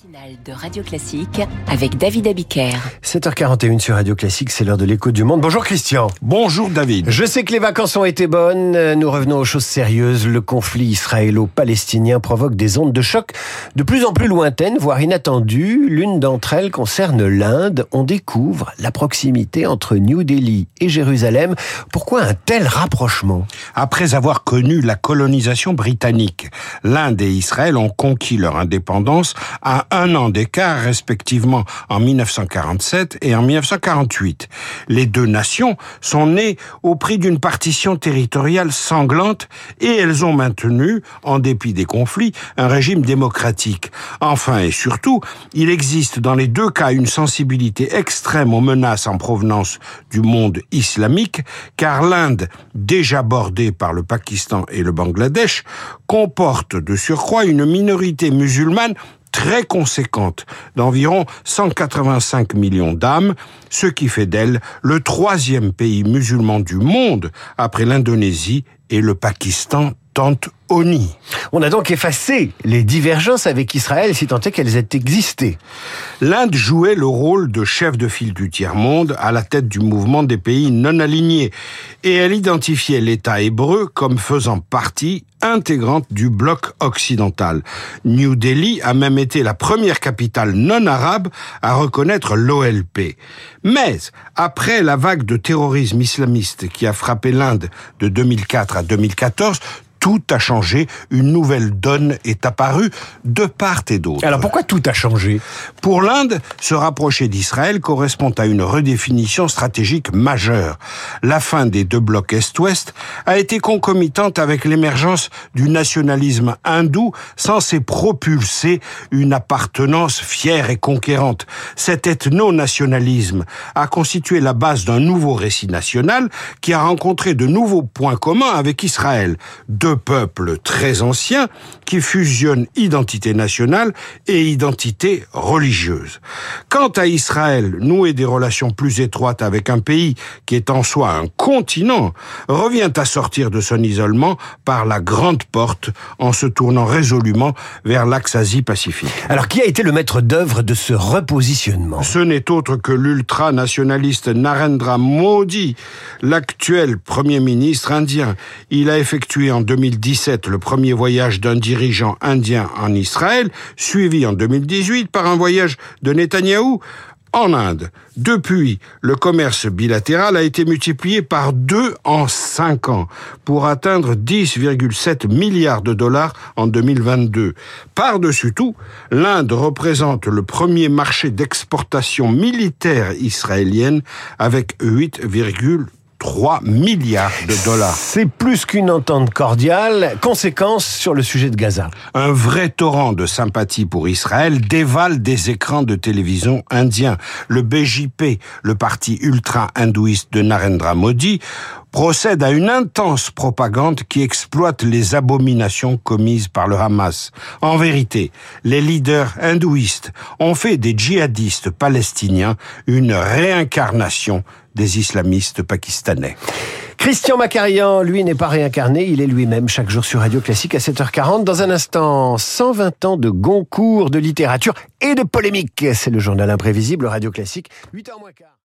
matinale de Radio Classique avec David Abiker. 7h41 sur Radio Classique, c'est l'heure de l'écho du monde. Bonjour Christian. Bonjour David. Je sais que les vacances ont été bonnes, nous revenons aux choses sérieuses. Le conflit israélo-palestinien provoque des ondes de choc de plus en plus lointaines, voire inattendues. L'une d'entre elles concerne l'Inde. On découvre la proximité entre New Delhi et Jérusalem. Pourquoi un tel rapprochement? Après avoir connu la colonisation britannique, l'Inde et Israël ont conquis leur indépendance à un an d'écart respectivement en 1947 et en 1948. Les deux nations sont nées au prix d'une partition territoriale sanglante et elles ont maintenu, en dépit des conflits, un régime démocratique. Enfin et surtout, il existe dans les deux cas une sensibilité extrême aux menaces en provenance du monde islamique, car l'Inde, déjà bordée par le Pakistan et le Bangladesh, comporte de surcroît une minorité musulmane très conséquente d'environ 185 millions d'âmes, ce qui fait d'elle le troisième pays musulman du monde après l'Indonésie et le Pakistan tente ONI. On a donc effacé les divergences avec Israël si tant est qu'elles aient existé. L'Inde jouait le rôle de chef de file du tiers-monde à la tête du mouvement des pays non alignés et elle identifiait l'État hébreu comme faisant partie intégrante du bloc occidental. New Delhi a même été la première capitale non arabe à reconnaître l'OLP. Mais, après la vague de terrorisme islamiste qui a frappé l'Inde de 2004 à 2014, tout a changé, une nouvelle donne est apparue de part et d'autre. Alors pourquoi tout a changé? Pour l'Inde, se rapprocher d'Israël correspond à une redéfinition stratégique majeure. La fin des deux blocs Est-Ouest a été concomitante avec l'émergence du nationalisme hindou censé propulser une appartenance fière et conquérante. Cet ethno-nationalisme a constitué la base d'un nouveau récit national qui a rencontré de nouveaux points communs avec Israël. De deux peuples très anciens qui fusionnent identité nationale et identité religieuse. Quant à Israël, nouer des relations plus étroites avec un pays qui est en soi un continent revient à sortir de son isolement par la grande porte en se tournant résolument vers l'axe Asie-Pacifique. Alors qui a été le maître d'œuvre de ce repositionnement? Ce n'est autre que l'ultranationaliste Narendra Modi, l'actuel Premier ministre indien. Il a effectué en 2017 le premier voyage d'un dirigeant indien en Israël, suivi en 2018 par un voyage de Netanyahou en Inde. Depuis, le commerce bilatéral a été multiplié par deux en cinq ans pour atteindre 10,7 milliards de dollars en 2022. Par-dessus tout, l'Inde représente le premier marché d'exportation militaire israélienne avec 8, 3 milliards de dollars. C'est plus qu'une entente cordiale. Conséquence sur le sujet de Gaza. Un vrai torrent de sympathie pour Israël dévale des écrans de télévision indiens. Le BJP, le parti ultra-hindouiste de Narendra Modi, procède à une intense propagande qui exploite les abominations commises par le Hamas. En vérité, les leaders hindouistes ont fait des djihadistes palestiniens une réincarnation des islamistes pakistanais. Christian Macarian, lui, n'est pas réincarné, il est lui-même chaque jour sur Radio Classique à 7h40. Dans un instant, 120 ans de Goncourt de littérature et de polémique. C'est le journal imprévisible Radio Classique, 8h moins quart.